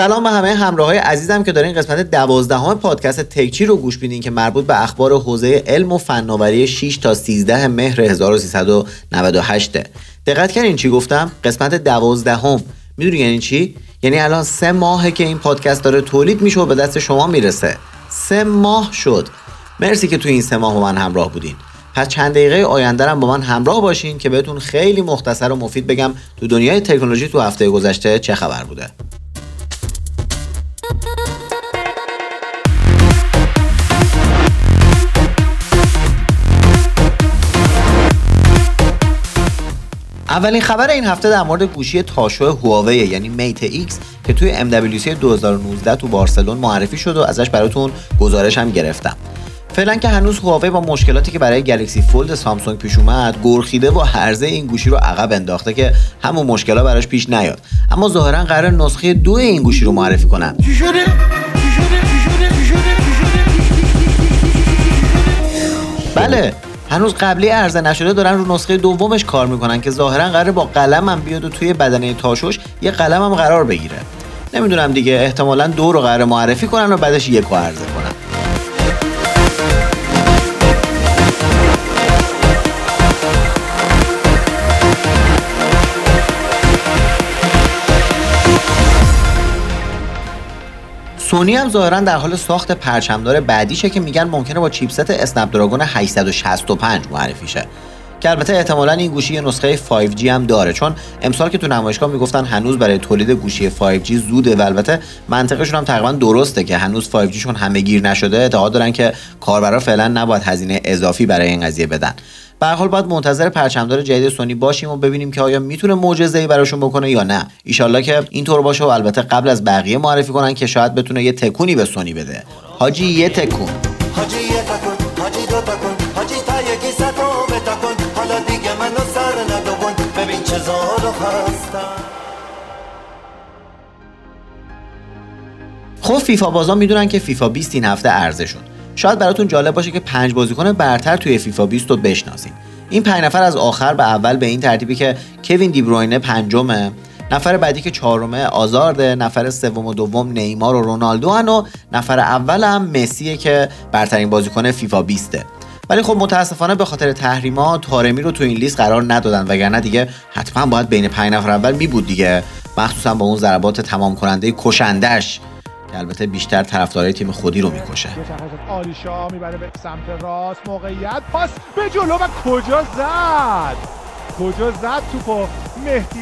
سلام به همه همراه های عزیزم که دارین قسمت دوازدهم پادکست تکچی رو گوش میدین که مربوط به اخبار حوزه علم و فناوری 6 تا 13 مهر 1398 دقت کردین چی گفتم؟ قسمت دوازدهم. می‌دونی یعنی چی؟ یعنی الان سه ماهه که این پادکست داره تولید میشه و به دست شما می‌رسه. سه ماه شد. مرسی که تو این سه ماه من همراه بودین. پس چند دقیقه آینده با من همراه باشین که بهتون خیلی مختصر و مفید بگم تو دنیای تکنولوژی تو هفته گذشته چه خبر بوده. اولین خبر این هفته در مورد گوشی تاشو هواوی یعنی Mate X که توی MWC 2019 تو بارسلون معرفی شد و ازش براتون گزارش هم گرفتم. فعلا که هنوز هواوی با مشکلاتی که برای Galaxy Fold سامسونگ پیش اومد گرخیده و عرضه این گوشی رو عقب انداخته که همون مشکلا براش پیش نیاد. اما ظاهرا قراره نسخه دو این گوشی رو معرفی کنن. بله. هنوز قبلی عرضه نشده دارن رو نسخه دومش کار می‌کنن که ظاهرا قرار با قلمم بیاد و توی بدنه تاشوش یه قلمم قرار بگیره. نمی‌دونم دیگه احتمالا دو رو قرار معرفی کنن و بعدش یک رو عرضه کنن. سونی هم ظاهرا در حال ساخت پرچمدار بعدیشه که میگن ممکنه با چیپست اسنپ دراگون 865 معرفی شه که البته احتمالا این گوشی یه نسخه 5G هم داره چون امسال که تو نمایشگاه می‌گفتن هنوز برای تولید گوشی 5G زوده و البته منطقشون هم تقریبا درسته که هنوز 5G شون همه گیر نشده اعتقاد دارن که کاربرا فعلا نباید هزینه اضافی برای این قضیه بدن. به حال باید منتظر پرچمدار جدید سونی باشیم و ببینیم که آیا می‌تونه معجزه‌ای براشون بکنه یا نه. ایشالله که اینطور باشه و البته قبل از بقیه معرفی کنن که شاید بتونه یه تکونی به سونی بده. حاجی یه تکون. حاجی یه تکون حاجی دو تکون حاجی تا یکی ستو بتکون حالا دیگه منو سر ندون ببین چه زارو هستم خب فیفا بازا می‌دونن که فیفا 20 این هفته عرضه شد. شاید براتون جالب باشه که پنج بازیکن برتر توی فیفا 20 رو بشناسیم. این پنج نفر از آخر به اول به این ترتیبی که کوین دیبروینه پنجمه نفر بعدی که چهارمه آزارده نفر سوم و دوم نیمار و رونالدو هن و نفر اول هم مسیه که برترین بازیکن فیفا 20 ولی خب متاسفانه به خاطر تحریما تارمی رو تو این لیست قرار ندادن وگرنه دیگه حتما باید بین پنج نفر اول می بود دیگه. مخصوصا با اون ضربات تمام کننده کشندش که البته بیشتر طرفدارای تیم خودی رو می‌کشه. آلیشا می‌بره به سمت راست موقعیت پاس به جلو و کجا زد؟ کجا زد توپو مهدی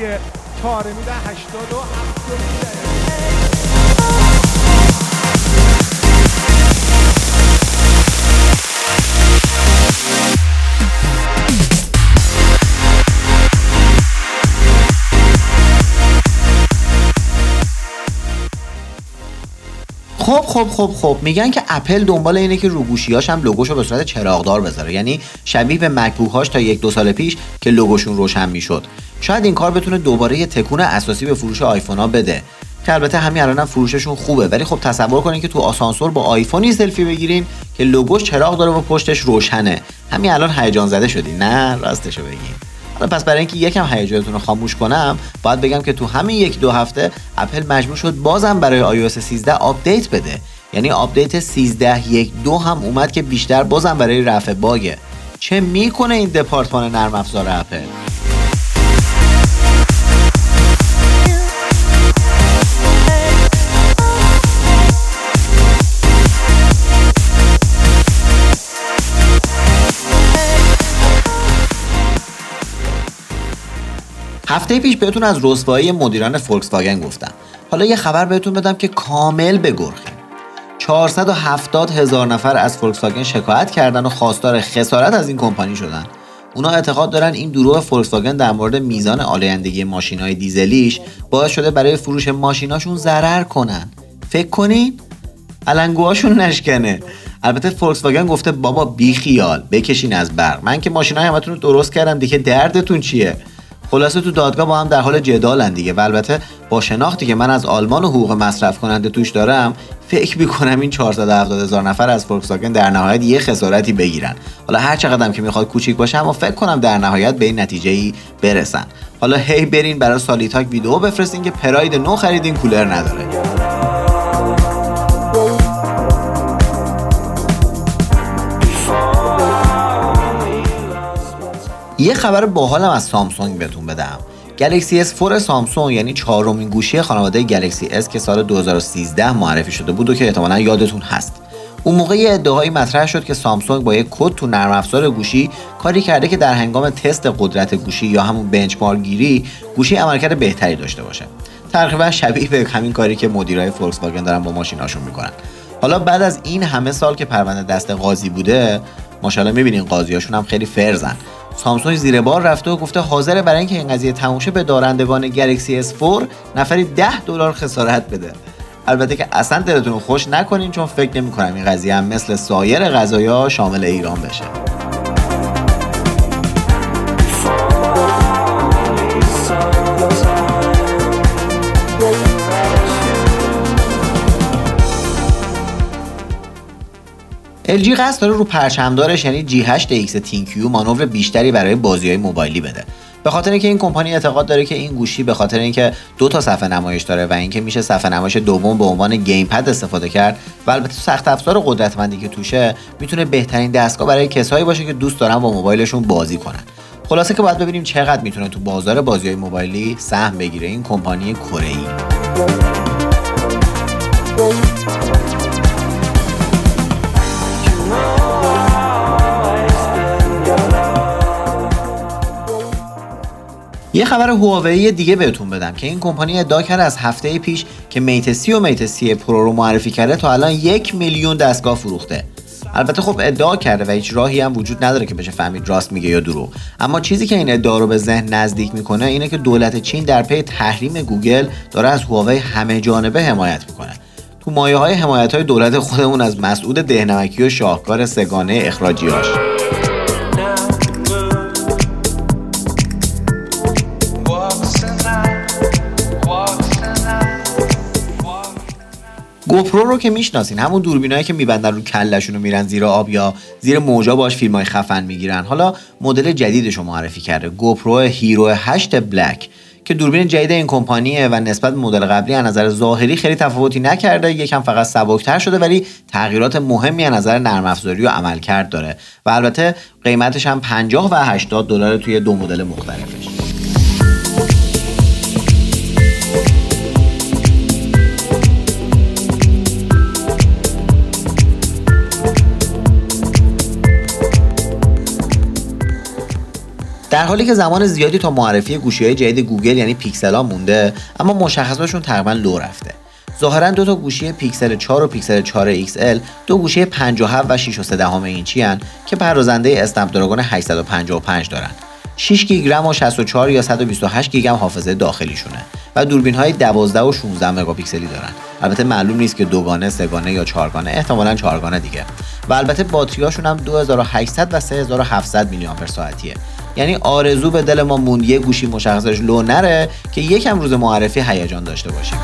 تارمی در 87 خب خب خب میگن که اپل دنبال اینه که رو گوشیاش هم لوگوشو به صورت چراغدار بذاره. یعنی شبیه به مکبوک تا یک دو سال پیش که لوگوشون روشن می‌شد. شاید این کار بتونه دوباره یه تکون اساسی به فروش آیفون ها بده. که البته همین الان فروششون خوبه. ولی خب تصور کنین که تو آسانسور با آیفونی سلفی بگیرین که لوگوش چراغ داره و پشتش روشنه. همین الان هیجان زده شدی نه راستشو بگین. پس برای اینکه یکم هیجانتون رو خاموش کنم باید بگم که تو همین یک دو هفته اپل مجبور شد بازم برای iOS 13 آپدیت بده. یعنی آپدیت 13 یک دو هم اومد که بیشتر بازم برای رفع باگه چه می‌کنه این دپارتمان نرم افزار اپل؟ هفته پیش بهتون از رسوایی مدیران فولکس واگن گفتم. حالا یه خبر بهتون بدم که کامل بگرخیم 470 هزار نفر از فولکس واگن شکایت کردن و خواستار خسارت از این کمپانی شدن. اونا اعتقاد دارن این دروغ فولکس واگن در مورد میزان آلایندگی ماشین های دیزلیش باعث شده برای فروش ماشیناشون ضرر کنن. فکر کنین؟ النگوهاشون نشکنه. البته فولکس واگن گفته بابا بی خیال بکشین از برق. من که ماشین های همتون رو درست کردم دیگه دردتون چیه؟ خلاصه تو دادگاه با هم در حال جدالن دیگه و البته با شناختی که من از آلمان و حقوق مصرف کننده توش دارم فکر می‌کنم این 470 هزار نفر از فولکس در نهایت یه خسارتی بگیرن. حالا هر چقدرم که می‌خواد کوچیک باشه اما فکر کنم در نهایت به این نتیجه ای برسن. حالا هی برین برای سالیتاک ویدیو بفرستین که پراید نو خریدین کولر نداره. یه خبر باحالم از سامسونگ بهتون بدم. Galaxy S4 سامسونگ یعنی چهارمین گوشی خانواده Galaxy S که سال 2013 معرفی شده بود و که احتمالا یادتون هست. اون موقع یه ادعایی مطرح شد که سامسونگ با یک کد تو نرم افزار گوشی کاری کرده که در هنگام تست قدرت گوشی یا همون benchmark گیری گوشی عملکرد بهتری داشته باشه. تقریبا شبیه به همین کاری که مدیرای فولکس واگن دارن با ماشیناشون می‌کنن. حالا بعد از این همه سال که پرونده دست قاضی بوده ماشاءالله می‌بینین قاضیاشون هم خیلی فرزن. سامسونگ زیر بار رفته و گفته حاضره برای اینکه این قضیه تموم به دارندگان گلکسی S4 نفری 10 دلار خسارت بده. البته که اصلا دلتون خوش نکنین چون فکر نمی کنم این قضیه هم مثل سایر غذایا شامل ایران بشه. LG قصد داره رو پرچمدارش یعنی G8X ThinQ مانور بیشتری برای بازی های موبایلی بده. به خاطر اینکه این کمپانی اعتقاد داره که این گوشی به خاطر اینکه دو تا صفحه نمایش داره و اینکه میشه صفحه نمایش دوم به عنوان gamepad استفاده کرد و البته سخت افزار قدرتمندی که توشه می‌تونه بهترین دستگاه برای کسایی باشه که دوست دارن با موبایلشون بازی کنن. خلاصه که باید ببینیم چقدر می‌تونه تو بازار بازی های موبایلی سهم بگیره این کمپانی کره ای یه خبر هواوی دیگه بهتون بدم که این کمپانی ادعا کرده از هفته پیش که Mate سی و Mate Pro رو معرفی کرده تا الان یک میلیون دستگاه فروخته. البته خب ادعا کرده و هیچ راهی هم وجود نداره که بشه فهمید راست میگه یا دروغ. اما چیزی که این ادعا رو به ذهن نزدیک می‌کنه اینه که دولت چین در پی تحریم گوگل داره از هواوی همه جانبه حمایت می‌کنه. تو مایه های حمایت های دولت خودمون از مسعود دهنمکی و شاهکار سگانه اخراجیاش GoPro رو که می‌شناسین همون دوربینایی که میبندن رو کلشون رو میرن زیر آب یا زیر موجا باش فیلم های خفن می‌گیرن. حالا مدل جدیدش رو معرفی کرده GoPro Hero 8 Black که دوربین جدید این کمپانیه و نسبت به مدل قبلی از نظر ظاهری خیلی تفاوتی نکرده. یکم فقط سبکتر شده ولی تغییرات مهمی از نظر نرم افزاری و عملکرد داره. و البته قیمتش هم 50 و 80 دلار توی دو مدل مختلفش. در حالی که زمان زیادی تا معرفی گوشی های جدید گوگل یعنی پیکسل ها مونده اما مشخصاتشون تقریبا لو رفته. ظاهرا دو تا گوشی پیکسل 4 و پیکسل 4 XL دو گوشی 57 و 6 و 3 اینچی هن که پردازنده Snapdragon 855 دارن. 6 گیگ رم و 64 یا 128 گیگ هم حافظه داخلیشونه. و دوربین های 12 و 16 مگاپیکسلی دارن. البته معلوم نیست که دوگانه سگانه یا چهارگانه احتمالا چهارگانه دیگه. و البته باتریاشون هم 2800 و 3700 میلی آمپر ساعتیه یعنی آرزو به دل ما موند یه گوشی مشخصش لو نره که یکم روز معرفی هیجان داشته باشیم.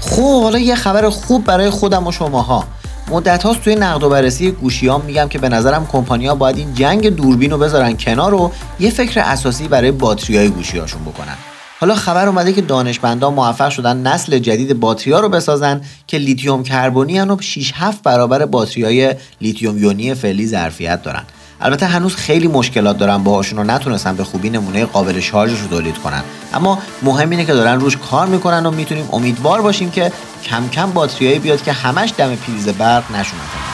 خب حالا یه خبر خوب برای خودم و شماها. مدت هاست توی نقد و بررسی گوشیام میگم که به نظرم کمپانیا باید این جنگ دوربین رو بذارن کنار و یه فکر اساسی برای باتری های گوشیهاشون بکنن. حالا خبر اومده که دانشمندان موفق شدن نسل جدید باتری ها رو بسازن که لیتیوم کربنی و 6 7 برابر باتری های لیتیوم یونی فعلی ظرفیت دارن. البته هنوز خیلی مشکلات دارن باهاشون و نتونستن به خوبی نمونه قابل شارژش رو تولید کنن. اما مهم اینه که دارن روش کار می‌کنن و می‌تونیم امیدوار باشیم که کم کم باتریایی بیاد که همش دم پریز برق نشونه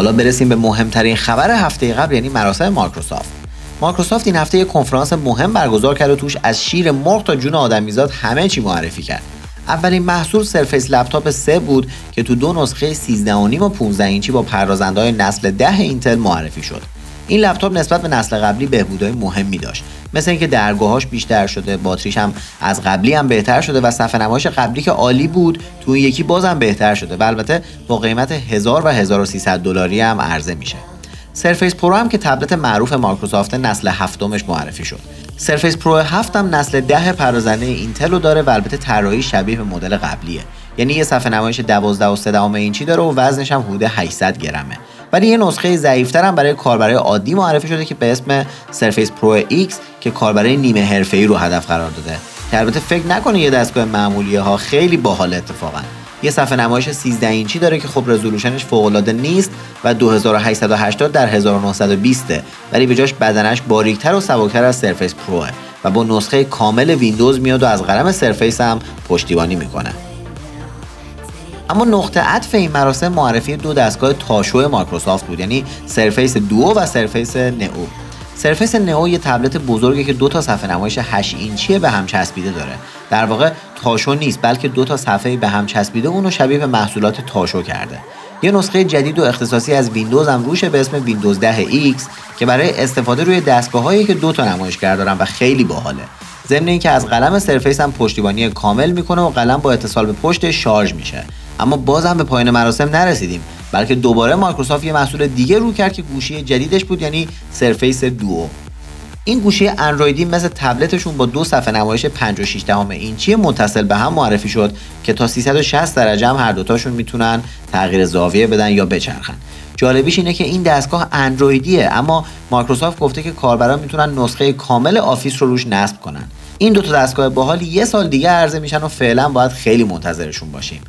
حالا برسیم به مهمترین خبر هفته قبل یعنی مراسم مایکروسافت. مایکروسافت این هفته یک کنفرانس مهم برگزار کرد و توش از شیر مرغ تا جون آدمیزاد همه چی معرفی کرد. اولین محصول Surface Laptop 3 بود که تو دو نسخه 13 و 15 اینچی با پردازنده نسل 10 اینتل معرفی شد. این لپتاپ نسبت به نسل قبلی بهبودهای مهمی داشت. مثل اینکه درگاهاش بیشتر شده باتریش هم از قبلی هم بهتر شده و صفحه نمایش قبلی که عالی بود تو این یکی بازم بهتر شده و البته با قیمت 1000 و 1300 دلاری هم عرضه میشه. Surface Pro هم که تبلت معروف مایکروسافت نسل هفتمش معرفی شد. Surface Pro 7 هم نسل ده پردازنده اینتل رو داره و البته طراحی شبیه به مدل قبلیه. یعنی یه صفحه نمایش 12 و 3 اینچی داره و وزنش هم حدود 800 گرمه. ولی یه نسخه ضعیفتر هم برای کاربرای عادی معرفی شده که به اسم Surface Pro X که کاربرای نیمه حرفه‌ای رو هدف قرار داده. که البته فکر نکنین یه دستگاه معمولی ها خیلی باحال اتفاقا. یه صفحه نمایش 13 اینچی داره که خب resolution ش فوق العاده نیست و 2880 در 1920 ولی به جاش بدنش باریکتر و سبکتر از Surface Pro ه. و با نسخه کامل ویندوز میاد و از قلم Surface هم پشتیبانی می‌کنه. اما نقطه عطف این مراسم معرفی دو دستگاه تاشو مایکروسافت بود یعنی Surface Duo و Surface Neo. Surface Neo یه تبلت بزرگه که دو تا صفحه نمایش 8 اینچی به هم چسبیده داره. در واقع تاشو نیست بلکه دو تا صفحه به هم چسبیده اونو شبیه به محصولات تاشو کرده. یه نسخه جدید و اختصاصی از ویندوز هم روشه به اسم ویندوز 10 X که برای استفاده روی دستگاهایی که دو تا نمایشگر دارن و خیلی باحاله. ضمن اینکه از قلم Surface هم پشتیبانی کامل می‌کنه و قلم با اتصال به پشت شارژ میشه. اما بازم به پایان مراسم نرسیدیم بلکه دوباره مایکروسافت یه محصول دیگه رو کرد که گوشی جدیدش بود یعنی Surface Duo این گوشی اندرویدی مثل تبلتشون با دو صفحه نمایش 5.6 دهم اینچی متصل به هم معرفی شد که تا 360 درجه هم هر دوتاشون می‌تونن تغییر زاویه بدن یا بچرخن. جالبیش اینه که این دستگاه اندرویدیه اما مایکروسافت گفته که کاربران می‌تونن نسخه کامل آفیس رو روش نصب کنن. این دو تا دستگاه باحال یه سال دیگه عرضه میشن و فعلا باید خیلی منتظرشون باشیم.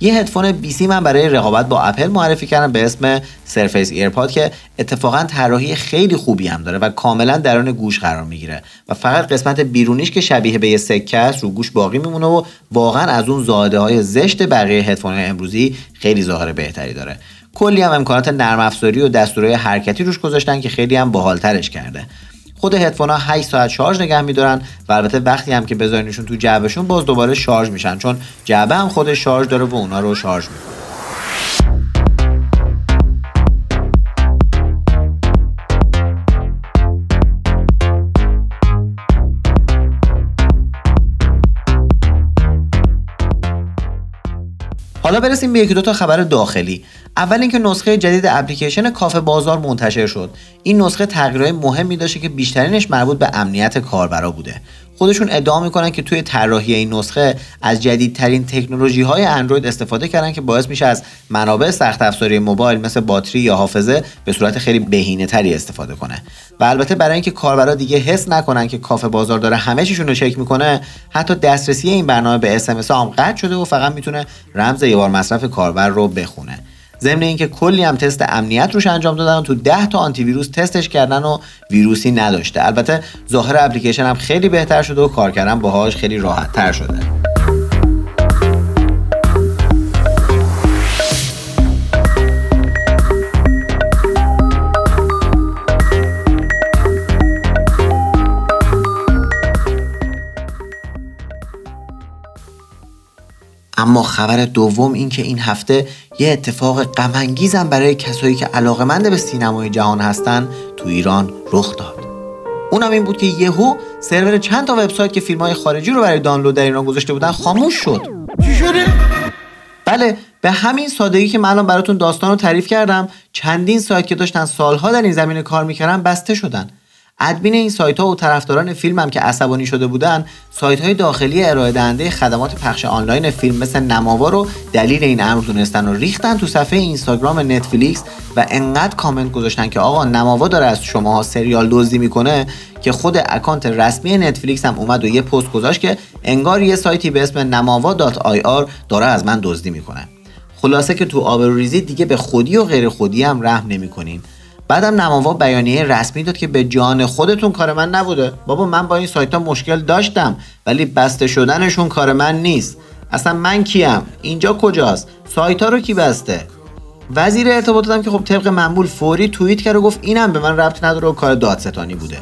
یه هدفون بی‌سیمم برای رقابت با اپل معرفی کردن به اسم Surface Earbuds که اتفاقا طراحی خیلی خوبی هم داره و کاملا درون گوش قرار می‌گیره و فقط قسمت بیرونیش که شبیه به یه سکه است رو گوش باقی میمونه و واقعا از اون زاده های زشت بقیه هدفون امروزی خیلی ظاهر بهتری داره. کلی هم امکانات نرم افزاری و دستورهای حرکتی روش گذاشتن که خیلی هم باحالترش کرده. خود هدفون ها 8 ساعت شارژ نگه میدارن و البته وقتی هم که بذارینشون تو جعبهشون باز دوباره شارژ میشن چون جعبه هم خودش شارژ داره و اونا رو شارژ می‌کنه. حالا برسیم به یکی دو تا خبر داخلی. اول اینکه نسخه جدید اپلیکیشن کافه بازار منتشر شد. این نسخه تغییرهای مهمی داشته که بیشترینش مربوط به امنیت کاربرا بوده. خودشون ادعا می‌کنن که توی طراحی این نسخه از جدیدترین تکنولوژی های اندروید استفاده کردن که باعث میشه از منابع سخت افزاری موبایل مثل باتری یا حافظه به صورت خیلی بهینه تری استفاده کنه. و البته برای اینکه کاربرا دیگه حس نکنن که کافه بازار داره همه چیشون رو چک می‌کنه حتی دسترسی این برنامه به اس هم قطع شده و فقط می‌تونه رمز یه بار مصرف کاربر رو بخونه. ضمن اینکه کلی هم تست امنیت روش انجام دادن و تو 10 تا آنتی ویروس تستش کردن و ویروسی نداشته. البته ظاهر اپلیکیشن هم خیلی بهتر شده و کار کردن باهاش خیلی راحت تر شده. اما خبر دوم این که این هفته یه اتفاق غمانگیزم برای کسایی که علاقمند به سینمای جهان هستن تو ایران رخ داد. اونم این بود که یهو سرور چند تا وبسایت که فیلم های خارجی رو برای دانلود در ایران گذاشته بودن خاموش شد. چی شده؟ بله به همین سادگی که من الان براتون داستان رو تعریف کردم چندین سایت که داشتن سالها در این زمینه کار می‌کردن بسته شدن. ادمین این سایت ها و طرفداران فیلم هم که عصبانی شده بودن سایت های داخلی ارائه دهنده خدمات پخش آنلاین فیلم مثل نماوا رو دلیل این امر دونستن و ریختن تو صفحه اینستاگرام نتفلیکس و انقدر کامنت گذاشتن که آقا نماوا داره از شماها سریال دزدی می‌کنه که خود اکانت رسمی نتفلیکس هم اومد و یه پست گذاشت که انگار یه سایتی به اسم نماوا.ir داره از من دزدی می‌کنه. خلاصه که تو آبروریزی دیگه به خودی و غیر خودی هم رحم نمی‌کنیم بعدم نماوا بیانیه رسمی داد که به جان خودتون کار من نبوده. بابا من با این سایت ها مشکل داشتم ولی بسته شدنشون کار من نیست. اصلا من کیم؟ اینجا کجاست؟ سایت ها رو کی بسته؟ وزیر ارتباطاتم که خب طبق معمول فوری توییت کرد و گفت اینم به من ربط نداره و کار دادستانی بوده.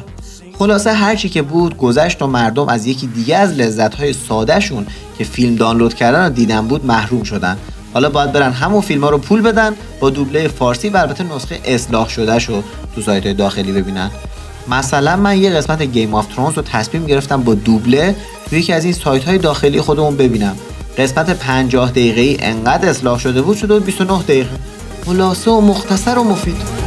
خلاصه هرچی که بود گذشت و مردم از یکی دیگه از لذت های سادهشون که فیلم دانلود کردن و دیدن بود محروم شدن. حالا باید برن همون فیلم ها رو پول بدن با دوبله فارسی و البته نسخه اصلاح شده شو تو سایت های داخلی ببینن. مثلا من یه قسمت گیم آف ترونز رو تصمیم گرفتم با دوبله توی یکی از این سایت های داخلی خودمون ببینم. قسمت 50 دقیقه ای انقدر اصلاح شده بود شده 29 دقیقه. خلاصه و مختصر و مفید.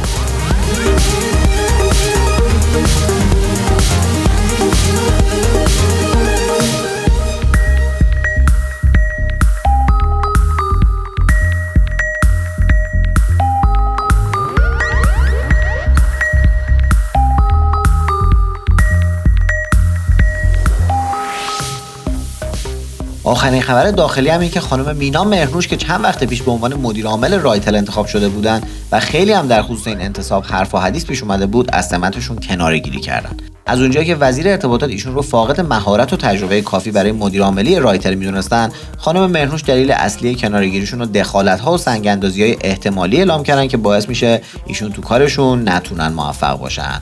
آخرین خبر داخلی هم این که خانم مینا مهرنوش که چند وقت پیش به عنوان مدیر عامل رایتل انتخاب شده بودند و خیلی هم در خصوص این انتصاب حرف و حدیث پیش اومده بود از سمتشون کناره گیری کردن. از اونجایی که وزیر ارتباطات ایشون رو فاقد مهارت و تجربه کافی برای مدیر عاملی رایتل می‌دونستن خانم مهرنوش دلیل اصلی کنارگیریشون رو دخالت ها و سنگ های احتمالی اعلام کردن که باعث میشه ایشون تو کارشون نتونن موفق باشن.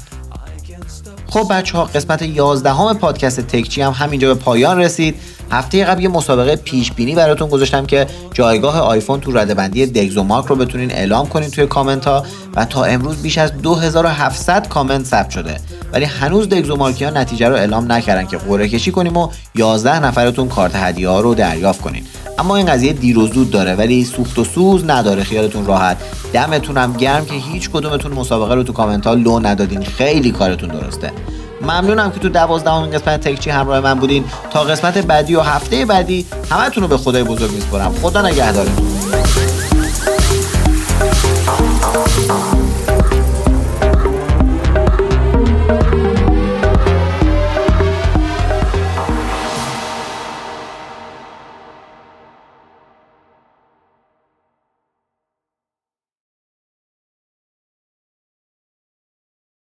خب بچه ها قسمت 11 همه پادکست تکچی هم همینجا به پایان رسید. هفته قبل یه مسابقه پیش بینی براتون گذاشتم که جایگاه آیفون تو ردبندی دگزومارک رو بتونین اعلام کنین توی کامنت ها و تا امروز بیش از 2700 کامنت ثبت شده. ولی هنوز دگزومارکی ها نتیجه رو اعلام نکردن که قرعه کشی کنیم و 11 نفرتون کارت هدیه ها رو دریافت کنین. اما این قضیه دیر و زود داره ولی سوخت و سوز نداره. خیالتون راحت. دمتونم گرم که هیچ کدومتون مسابقه رو تو کامنت ها لو ندادین. خیلی کارتون درسته. ممنونم که تو دوازدهمین قسمت تکچی همراه من بودین. تا قسمت بعدی و هفته بعدی همتون رو به خدای بزرگ میسپرم خدا نگهدارتون.